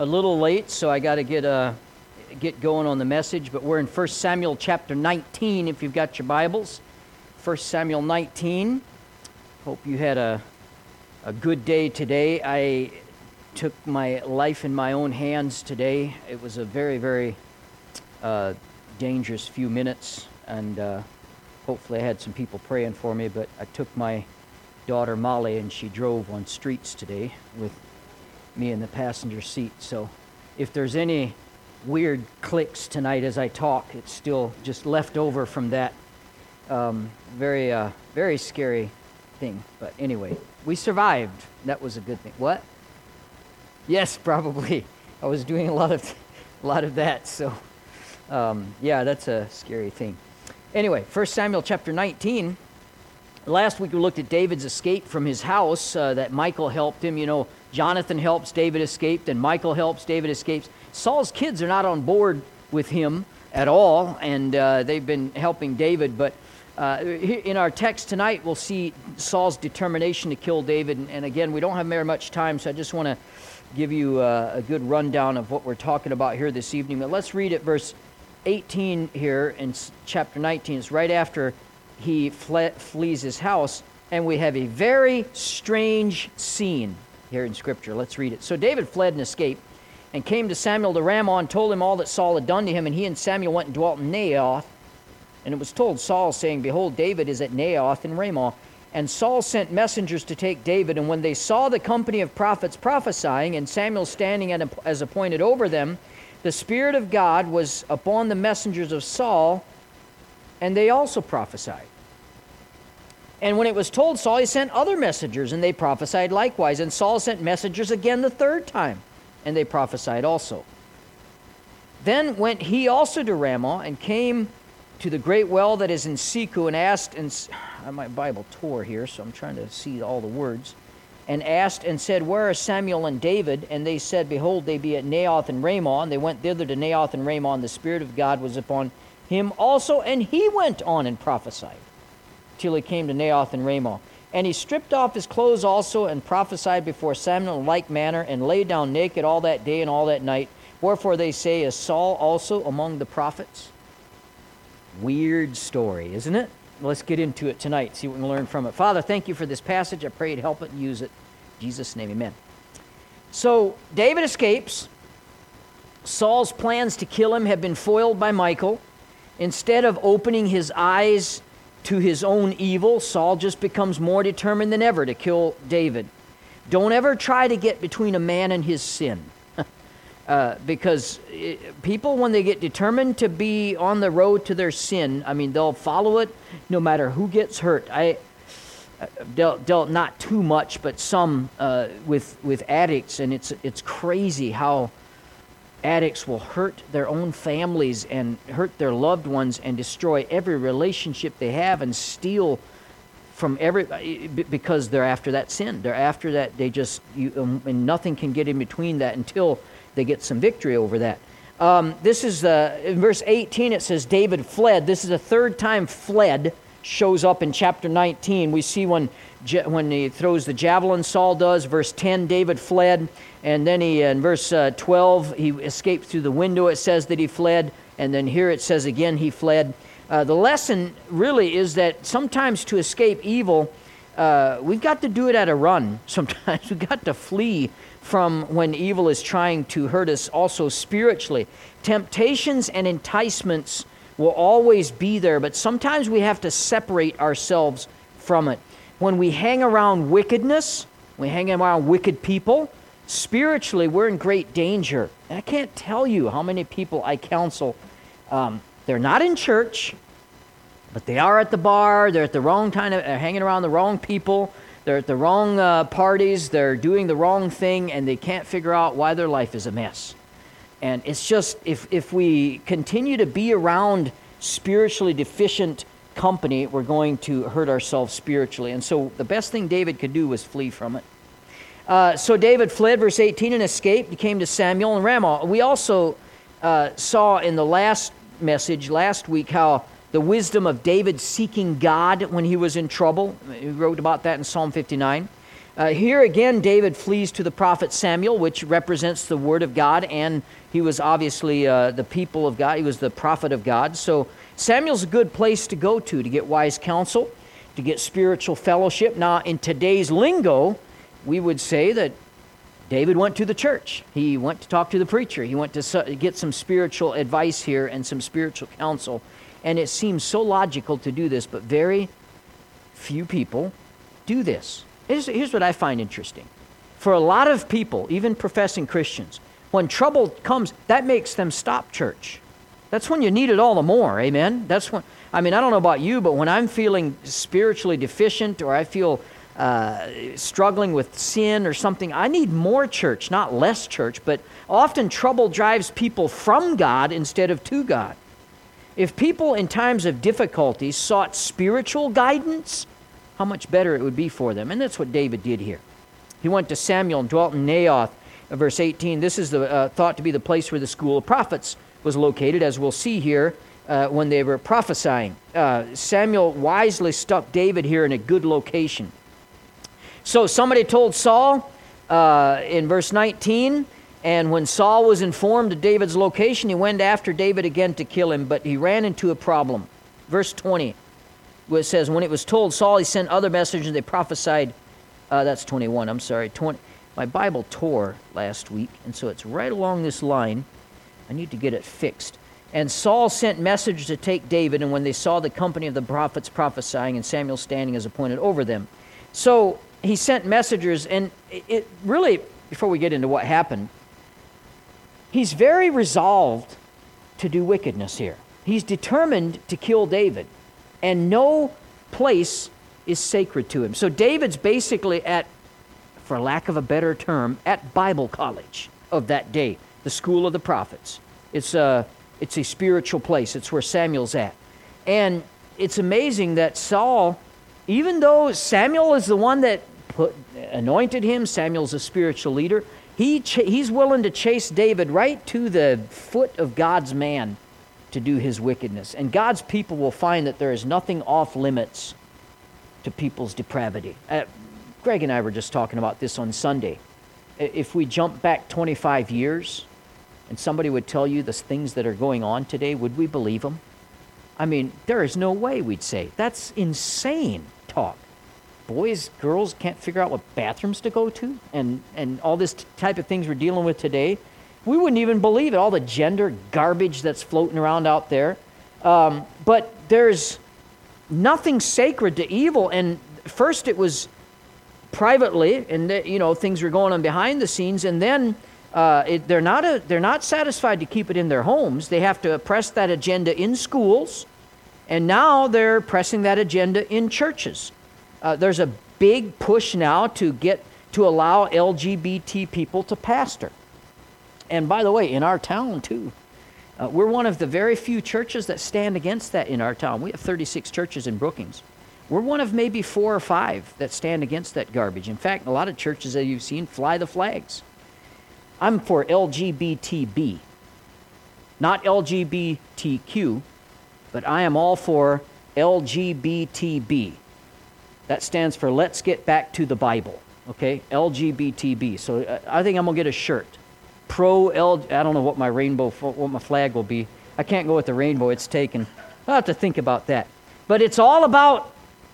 a little late, so I got to get uh, get going on the message. But we're in 1 Samuel chapter 19. If you've got your Bibles, 1 Samuel 19. Hope you had a a good day today. I took my life in my own hands today. It was a very very uh, dangerous few minutes, and uh, hopefully I had some people praying for me. But I took my daughter Molly, and she drove on streets today with me in the passenger seat. So if there's any weird clicks tonight as I talk, it's still just left over from that um, very, uh, very scary thing. But anyway, we survived. That was a good thing. What? Yes, probably. I was doing a lot of, a lot of that. So, um, yeah, that's a scary thing. Anyway, 1 Samuel chapter 19. Last week we looked at David's escape from his house uh, that Michal helped him. You know, Jonathan helps, David escaped, and Michal helps, David escapes. Saul's kids are not on board with him at all, and uh, they've been helping David. But uh, in our text tonight, we'll see Saul's determination to kill David. And, and again, we don't have very much time, so I just want to give you uh, a good rundown of what we're talking about here this evening. But let's read it, verse 18 here in chapter 19. It's right after he fle- flees his house, and we have a very strange scene here in Scripture. Let's read it. So David fled and escaped and came to Samuel to Ramah and told him all that Saul had done to him. And he and Samuel went and dwelt in Naioth. And it was told Saul, saying, Behold, David is at Naioth in Ramah. And Saul sent messengers to take David. And when they saw the company of prophets prophesying, and Samuel standing as appointed over them, the Spirit of God was upon the messengers of Saul, and they also prophesied. And when it was told Saul, he sent other messengers, and they prophesied likewise. And Saul sent messengers again the third time, and they prophesied also. Then went he also to Ramah, and came to the great well that is in Sechu, and asked, and my Bible tore here, so I'm trying to see all the words, and asked and said, Where are Samuel and David? And they said, Behold, they be at Naioth and Ramah. And they went thither to Naioth and Ramah, and the Spirit of God was upon him also, and he went on and prophesied till he came to Naioth and Ramah. And he stripped off his clothes also and prophesied before Samuel in like manner, and lay down naked all that day and all that night. Wherefore they say, Is Saul also among the prophets? Weird story, isn't it? Let's get into it tonight, see what we can learn from it. Father, thank you for this passage. I pray you'd help it and use it. In Jesus' name, amen. So David escapes. Saul's plans to kill him have been foiled by Michal. Instead of opening his eyes to his own evil, Saul just becomes more determined than ever to kill David. Don't ever try to get between a man and his sin. uh, because it, eh, people, when they get determined to be on the road to their sin, I mean, they'll follow it no matter who gets hurt. I uh, dealt, dealt not too much, but some uh, with, with addicts, and it's, it's crazy how addicts will hurt their own families and hurt their loved ones and destroy every relationship they have and steal from every because they're after that sin. They're after that they just you, um, and nothing can get in between that until they get some victory over that. Um, this is uh, in verse 18 it says david fled. This is the third time fled shows up in chapter 19 we see when when he throws the javelin saul does verse 10 david fled and then he, in verse uh, 12, he escaped through the window. It says that he fled. And then here it says again he fled. Uh, the lesson really is that sometimes to escape evil, uh, we've got to do it at a run. Sometimes we've got to flee from when evil is trying to hurt us also spiritually. Temptations and enticements will always be there, but sometimes we have to separate ourselves from it. When we hang around wickedness, we hang around wicked people, spiritually, we're in great danger. And I can't tell you how many people I counsel. Um, they're not in church, but they are at the bar. They're at the wrong time, of, hanging around the wrong people. They're at the wrong uh, parties. They're doing the wrong thing, and they can't figure out why their life is a mess. And it's just, if, if we continue to be around spiritually deficient company, we're going to hurt ourselves spiritually. And so the best thing David could do was flee from it. Uh, so David fled, verse 18, and escaped. He came to Samuel and Ramah. We also uh, saw in the last message last week how the wisdom of David seeking God when he was in trouble. He wrote about that in Psalm 59. Uh, here again, David flees to the prophet Samuel, which represents the word of God, and he was obviously uh, the people of God. He was the prophet of God. So Samuel's a good place to go to to get wise counsel, to get spiritual fellowship. Now, in today's lingo, we would say that David went to the church. He went to talk to the preacher. He went to get some spiritual advice here and some spiritual counsel. And it seems so logical to do this, but very few people do this. Here's, here's what I find interesting. For a lot of people, even professing Christians, when trouble comes, that makes them stop church. That's when you need it all the more, amen? That's when, I mean, I don't know about you, but when I'm feeling spiritually deficient or I feel uh, struggling with sin or something, I need more church, not less church. But often trouble drives people from God instead of to God. If people in times of difficulty sought spiritual guidance, how much better it would be for them. And that's what David did here. He went to Samuel and dwelt in Naioth. Uh, verse 18, this is the, uh, thought to be the place where the school of prophets was located, as we'll see here uh, when they were prophesying. Uh, Samuel wisely stuck David here in a good location. So somebody told Saul uh, in verse 19, and when Saul was informed of David's location, he went after David again to kill him, but he ran into a problem. Verse 20 it says, When it was told Saul, he sent other messengers, they prophesied. Uh, that's 21, I'm sorry. 20, my Bible tore last week, and so it's right along this line. I need to get it fixed. And Saul sent messengers to take David, and when they saw the company of the prophets prophesying and Samuel standing as appointed over them. So he sent messengers, and it really, before we get into what happened, he's very resolved to do wickedness here. He's determined to kill David and no place is sacred to him. So David's basically at, for lack of a better term, at Bible college of that day, the school of the prophets. It's a, it's a spiritual place, it's where Samuel's at. And it's amazing that Saul, even though Samuel is the one that put, anointed him, Samuel's a spiritual leader, he ch- he's willing to chase David right to the foot of God's man to do his wickedness. And God's people will find that there is nothing off limits to people's depravity. Uh, Greg and I were just talking about this on Sunday. If we jump back 25 years and somebody would tell you the things that are going on today, would we believe them? I mean, there is no way we'd say. That's insane talk. Boys, girls can't figure out what bathrooms to go to, and, and all this type of things we're dealing with today we wouldn't even believe it, all the gender garbage that's floating around out there. Um, but there's nothing sacred to evil. And first it was privately, and the, you know things were going on behind the scenes, and then uh, it, they're not a, they're not satisfied to keep it in their homes. They have to press that agenda in schools, and now they're pressing that agenda in churches. Uh, there's a big push now to get to allow LGBT people to pastor. And by the way, in our town too. Uh, we're one of the very few churches that stand against that in our town. We have 36 churches in Brookings. We're one of maybe four or five that stand against that garbage. In fact, a lot of churches that you've seen fly the flags. I'm for LGBTB, not LGBTQ, but I am all for LGBTB. That stands for Let's Get Back to the Bible, okay? LGBTB. So uh, I think I'm going to get a shirt pro L. I don't know what my rainbow, what my flag will be. I can't go with the rainbow. It's taken. I'll have to think about that. But it's all about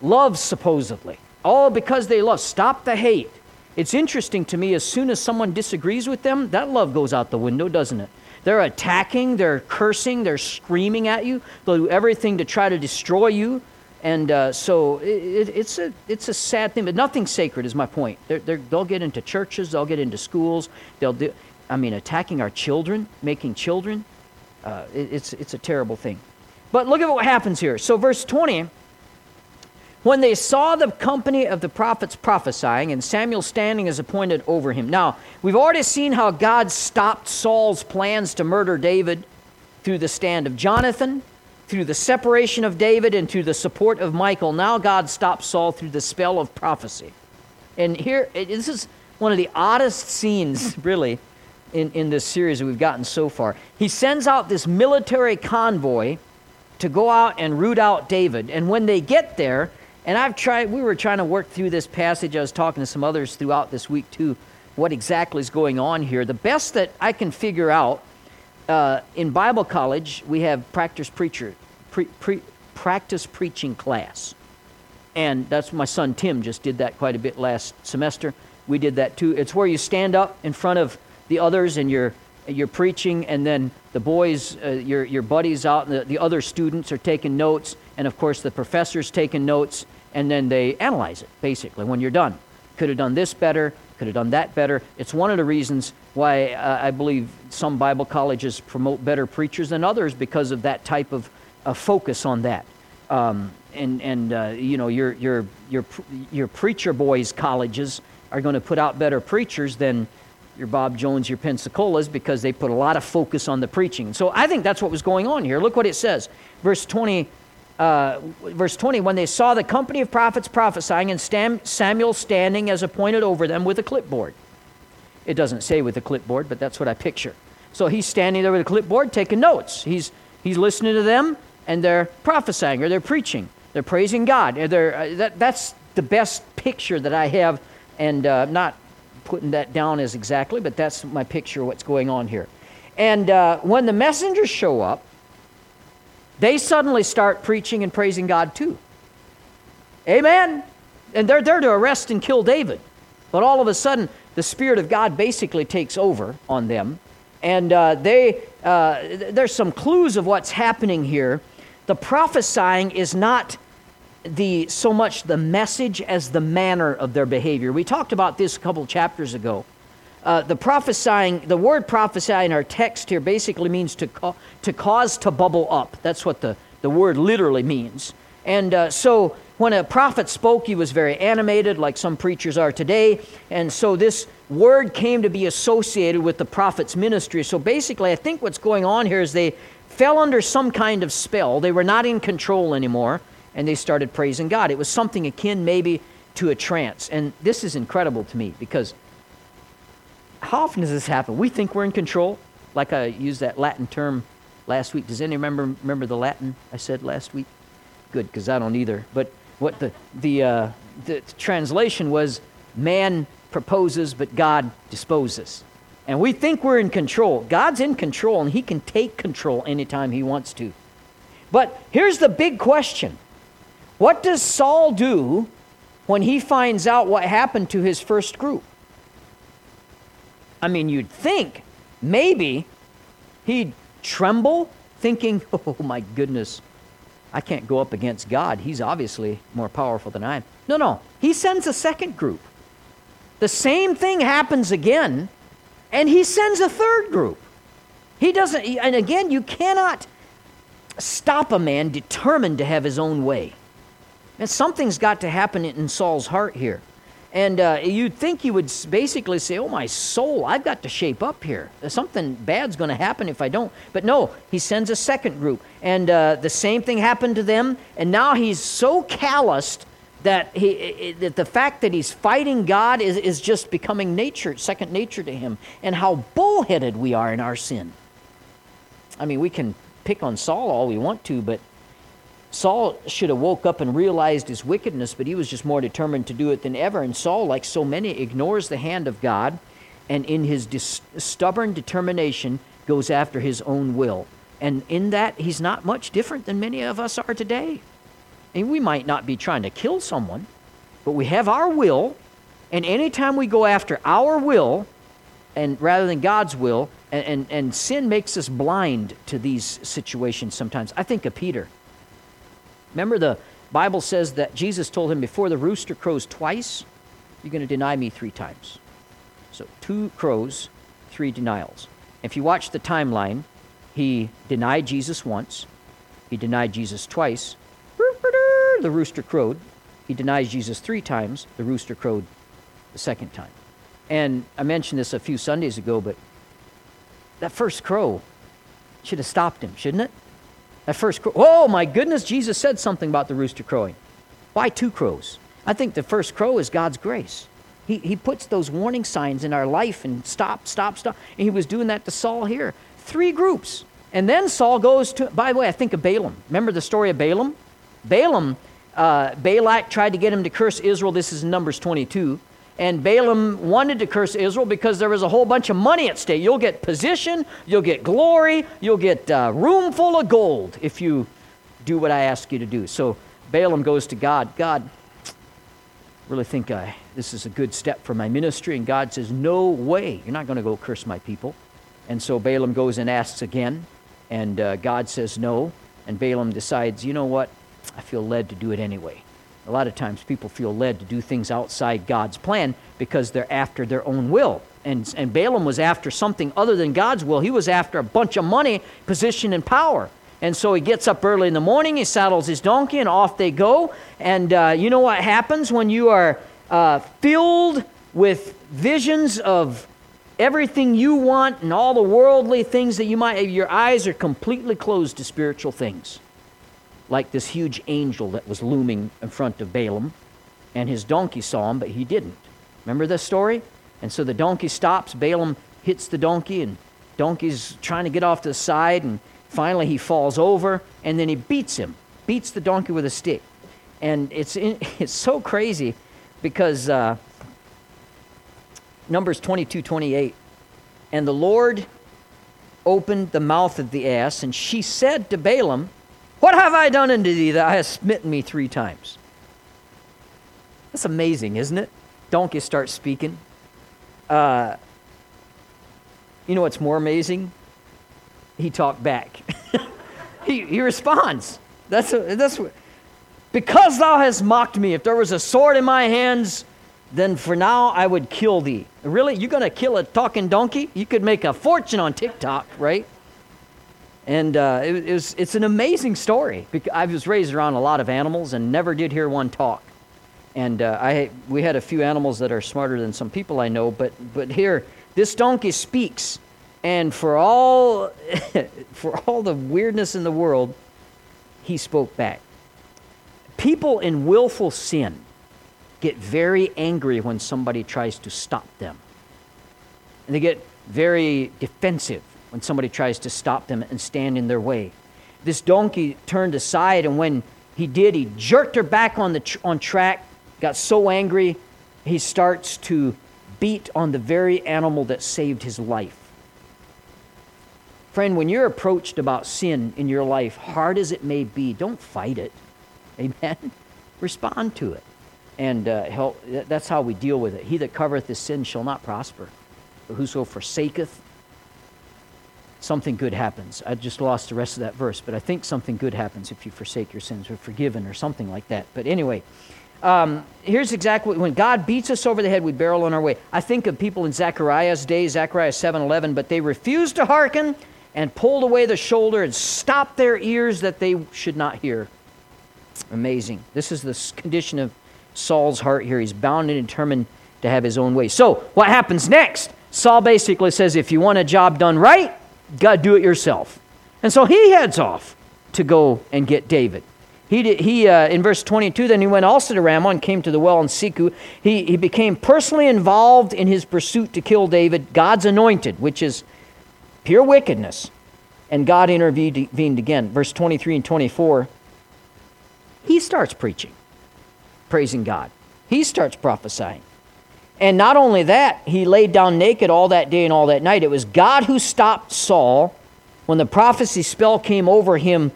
love, supposedly. All because they love. Stop the hate. It's interesting to me, as soon as someone disagrees with them, that love goes out the window, doesn't it? They're attacking, they're cursing, they're screaming at you. They'll do everything to try to destroy you. And uh, so it, it's, a, it's a sad thing, but nothing sacred is my point. They will get into churches, they'll get into schools, they'll do, I mean, attacking our children, making children, uh, it, it's, it's a terrible thing. But look at what happens here. So, verse 20 when they saw the company of the prophets prophesying and Samuel standing as appointed over him. Now, we've already seen how God stopped Saul's plans to murder David through the stand of Jonathan, through the separation of David, and through the support of Michal. Now, God stops Saul through the spell of prophecy. And here, this is one of the oddest scenes, really, in, in this series that we've gotten so far. He sends out this military convoy to go out and root out David. And when they get there, And I've tried, we were trying to work through this passage. I was talking to some others throughout this week too, what exactly is going on here. The best that I can figure out uh, in Bible college, we have practice preacher, pre, pre, practice preaching class. And that's my son Tim just did that quite a bit last semester. We did that too. It's where you stand up in front of the others and you're you're preaching, and then the boys, uh, your, your buddies out, and the, the other students are taking notes, and of course the professor's taking notes, and then they analyze it, basically, when you're done. Could have done this better, could have done that better. It's one of the reasons why uh, I believe some Bible colleges promote better preachers than others because of that type of uh, focus on that. Um, and and uh, you know your your your your preacher boys colleges are going to put out better preachers than your Bob Jones, your Pensacola's, because they put a lot of focus on the preaching. So I think that's what was going on here. Look what it says, verse 20. Uh, verse 20, when they saw the company of prophets prophesying and Stam- Samuel standing as appointed over them with a clipboard. It doesn't say with a clipboard, but that's what I picture. So he's standing there with a clipboard taking notes. He's, he's listening to them and they're prophesying or they're preaching. They're praising God. They're, uh, that, that's the best picture that I have, and uh, not putting that down as exactly, but that's my picture of what's going on here. And uh, when the messengers show up, they suddenly start preaching and praising God too. Amen. And they're there to arrest and kill David. But all of a sudden, the Spirit of God basically takes over on them. And uh, they, uh, there's some clues of what's happening here. The prophesying is not the so much the message as the manner of their behavior. We talked about this a couple chapters ago. Uh, the prophesying, the word prophesy in our text here basically means to, ca- to cause to bubble up. That's what the, the word literally means. And uh, so when a prophet spoke, he was very animated, like some preachers are today. And so this word came to be associated with the prophet's ministry. So basically, I think what's going on here is they fell under some kind of spell. They were not in control anymore and they started praising God. It was something akin maybe to a trance. And this is incredible to me because how often does this happen? We think we're in control, like I used that Latin term last week. Does anyone remember, remember the Latin I said last week? Good, because I don't either. But what the, the, uh, the translation was man proposes, but God disposes. And we think we're in control. God's in control, and He can take control anytime He wants to. But here's the big question what does Saul do when he finds out what happened to his first group? I mean, you'd think maybe he'd tremble, thinking, oh my goodness, I can't go up against God. He's obviously more powerful than I am. No, no. He sends a second group. The same thing happens again, and he sends a third group. He doesn't, and again, you cannot stop a man determined to have his own way. And something's got to happen in Saul's heart here. And uh, you'd think he would basically say, Oh, my soul, I've got to shape up here. Something bad's going to happen if I don't. But no, he sends a second group. And uh, the same thing happened to them. And now he's so calloused that, he, that the fact that he's fighting God is, is just becoming nature, second nature to him. And how bullheaded we are in our sin. I mean, we can pick on Saul all we want to, but Saul should have woke up and realized his wickedness, but he was just more determined to do it than ever. And Saul, like so many, ignores the hand of God and in his dis- stubborn determination goes after his own will. And in that, he's not much different than many of us are today. And we might not be trying to kill someone, but we have our will. And anytime we go after our will, and rather than God's will, and, and, and sin makes us blind to these situations sometimes. I think of Peter. Remember, the Bible says that Jesus told him, Before the rooster crows twice, you're going to deny me three times. So, two crows, three denials. If you watch the timeline, he denied Jesus once, he denied Jesus twice, the rooster crowed. He denies Jesus three times, the rooster crowed the second time. And I mentioned this a few Sundays ago, but that first crow should have stopped him, shouldn't it? That first crow, oh my goodness, Jesus said something about the rooster crowing. Why two crows? I think the first crow is God's grace. He, he puts those warning signs in our life and stop, stop, stop. And he was doing that to Saul here. Three groups. And then Saul goes to, by the way, I think of Balaam. Remember the story of Balaam? Balaam, uh, Balak tried to get him to curse Israel. This is Numbers 22. And Balaam wanted to curse Israel because there was a whole bunch of money at stake. You'll get position, you'll get glory, you'll get a room full of gold if you do what I ask you to do. So Balaam goes to God. God, really think I, this is a good step for my ministry. And God says, No way. You're not going to go curse my people. And so Balaam goes and asks again. And uh, God says no. And Balaam decides, you know what? I feel led to do it anyway. A lot of times people feel led to do things outside God's plan because they're after their own will. And, and Balaam was after something other than God's will. He was after a bunch of money, position, and power. And so he gets up early in the morning, he saddles his donkey, and off they go. And uh, you know what happens when you are uh, filled with visions of everything you want and all the worldly things that you might, have your eyes are completely closed to spiritual things like this huge angel that was looming in front of Balaam. And his donkey saw him, but he didn't. Remember this story? And so the donkey stops. Balaam hits the donkey, and donkey's trying to get off to the side. And finally, he falls over, and then he beats him, beats the donkey with a stick. And it's, in, it's so crazy because uh, Numbers 22 28. And the Lord opened the mouth of the ass, and she said to Balaam, what have I done unto thee that hast smitten me three times? That's amazing, isn't it? Donkey starts speaking. Uh, you know what's more amazing? He talked back. he, he responds. That's, a, that's what, because thou hast mocked me. If there was a sword in my hands, then for now I would kill thee. Really? You're going to kill a talking donkey? You could make a fortune on TikTok, right? And uh, it, it was, it's an amazing story. I was raised around a lot of animals and never did hear one talk. And uh, I, we had a few animals that are smarter than some people I know, but, but here, this donkey speaks. And for all, for all the weirdness in the world, he spoke back. People in willful sin get very angry when somebody tries to stop them. And they get very defensive when somebody tries to stop them and stand in their way. This donkey turned aside, and when he did, he jerked her back on, the tr- on track, got so angry, he starts to beat on the very animal that saved his life. Friend, when you're approached about sin in your life, hard as it may be, don't fight it. Amen? Respond to it. And uh, help, that's how we deal with it. He that covereth his sin shall not prosper. But whoso forsaketh something good happens. I just lost the rest of that verse, but I think something good happens if you forsake your sins or forgiven or something like that. But anyway, um, here's exactly when God beats us over the head, we barrel on our way. I think of people in Zechariah's day, Zechariah 7:11, but they refused to hearken and pulled away the shoulder and stopped their ears that they should not hear. Amazing. This is the condition of Saul's heart here. He's bound and determined to have his own way. So, what happens next? Saul basically says, if you want a job done right, to do it yourself. And so he heads off to go and get David. He, did, he uh, in verse 22, then he went also to Ramah and came to the well in Sechu. He, he became personally involved in his pursuit to kill David, God's anointed, which is pure wickedness. And God intervened again. Verse 23 and 24, he starts preaching, praising God. He starts prophesying. And not only that, he laid down naked all that day and all that night. It was God who stopped Saul. When the prophecy spell came over him,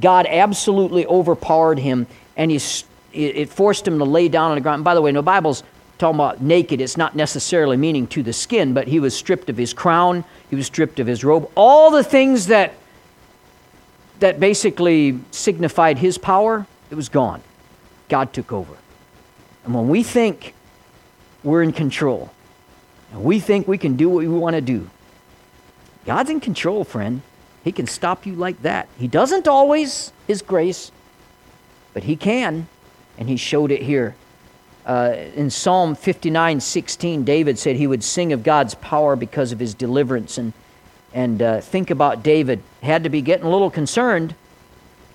God absolutely overpowered him, and he, it forced him to lay down on the ground. And by the way, no Bible's talking about naked. It's not necessarily meaning to the skin, but he was stripped of his crown, he was stripped of his robe. All the things that, that basically signified his power, it was gone. God took over. And when we think we're in control. We think we can do what we want to do. God's in control, friend. He can stop you like that. He doesn't always, His grace, but He can, and He showed it here. Uh, in Psalm 59 16, David said he would sing of God's power because of his deliverance. And, and uh, think about David. Had to be getting a little concerned.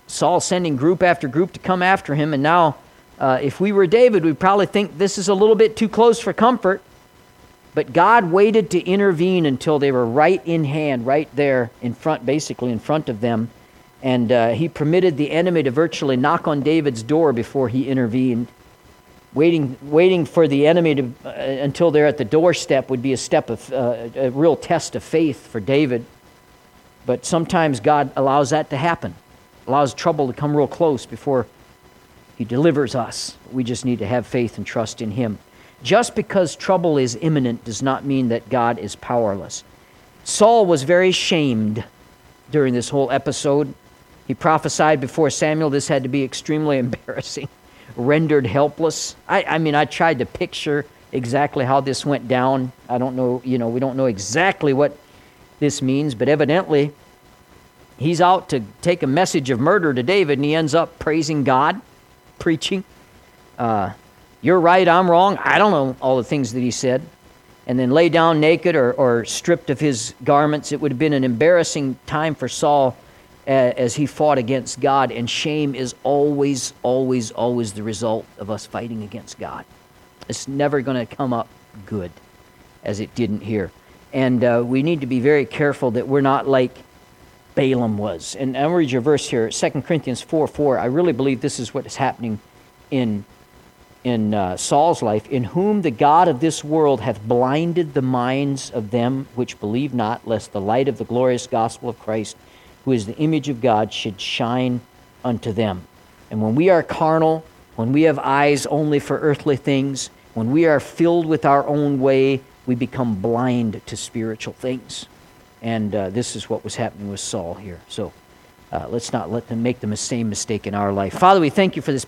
Saul sending group after group to come after him, and now uh, if we were David, we'd probably think this is a little bit too close for comfort. But God waited to intervene until they were right in hand, right there in front, basically in front of them. And uh, he permitted the enemy to virtually knock on David's door before he intervened. Waiting, waiting for the enemy to, uh, until they're at the doorstep would be a step of uh, a real test of faith for David. But sometimes God allows that to happen, allows trouble to come real close before He delivers us. We just need to have faith and trust in Him. Just because trouble is imminent does not mean that God is powerless. Saul was very shamed during this whole episode. He prophesied before Samuel this had to be extremely embarrassing, rendered helpless. I, I mean, I tried to picture exactly how this went down. I don't know, you know, we don't know exactly what this means, but evidently he's out to take a message of murder to David and he ends up praising God, preaching. Uh, you're right, I'm wrong. I don't know all the things that he said. And then lay down naked or, or stripped of his garments. It would have been an embarrassing time for Saul uh, as he fought against God. And shame is always, always, always the result of us fighting against God. It's never going to come up good as it didn't here. And uh, we need to be very careful that we're not like Balaam was. And I'll read your verse here, 2 Corinthians 4 4. I really believe this is what is happening in, in uh, Saul's life. In whom the God of this world hath blinded the minds of them which believe not, lest the light of the glorious gospel of Christ, who is the image of God, should shine unto them. And when we are carnal, when we have eyes only for earthly things, when we are filled with our own way, we become blind to spiritual things. And uh, this is what was happening with Saul here. So uh, let's not let them make the same mistake in our life. Father, we thank you for this.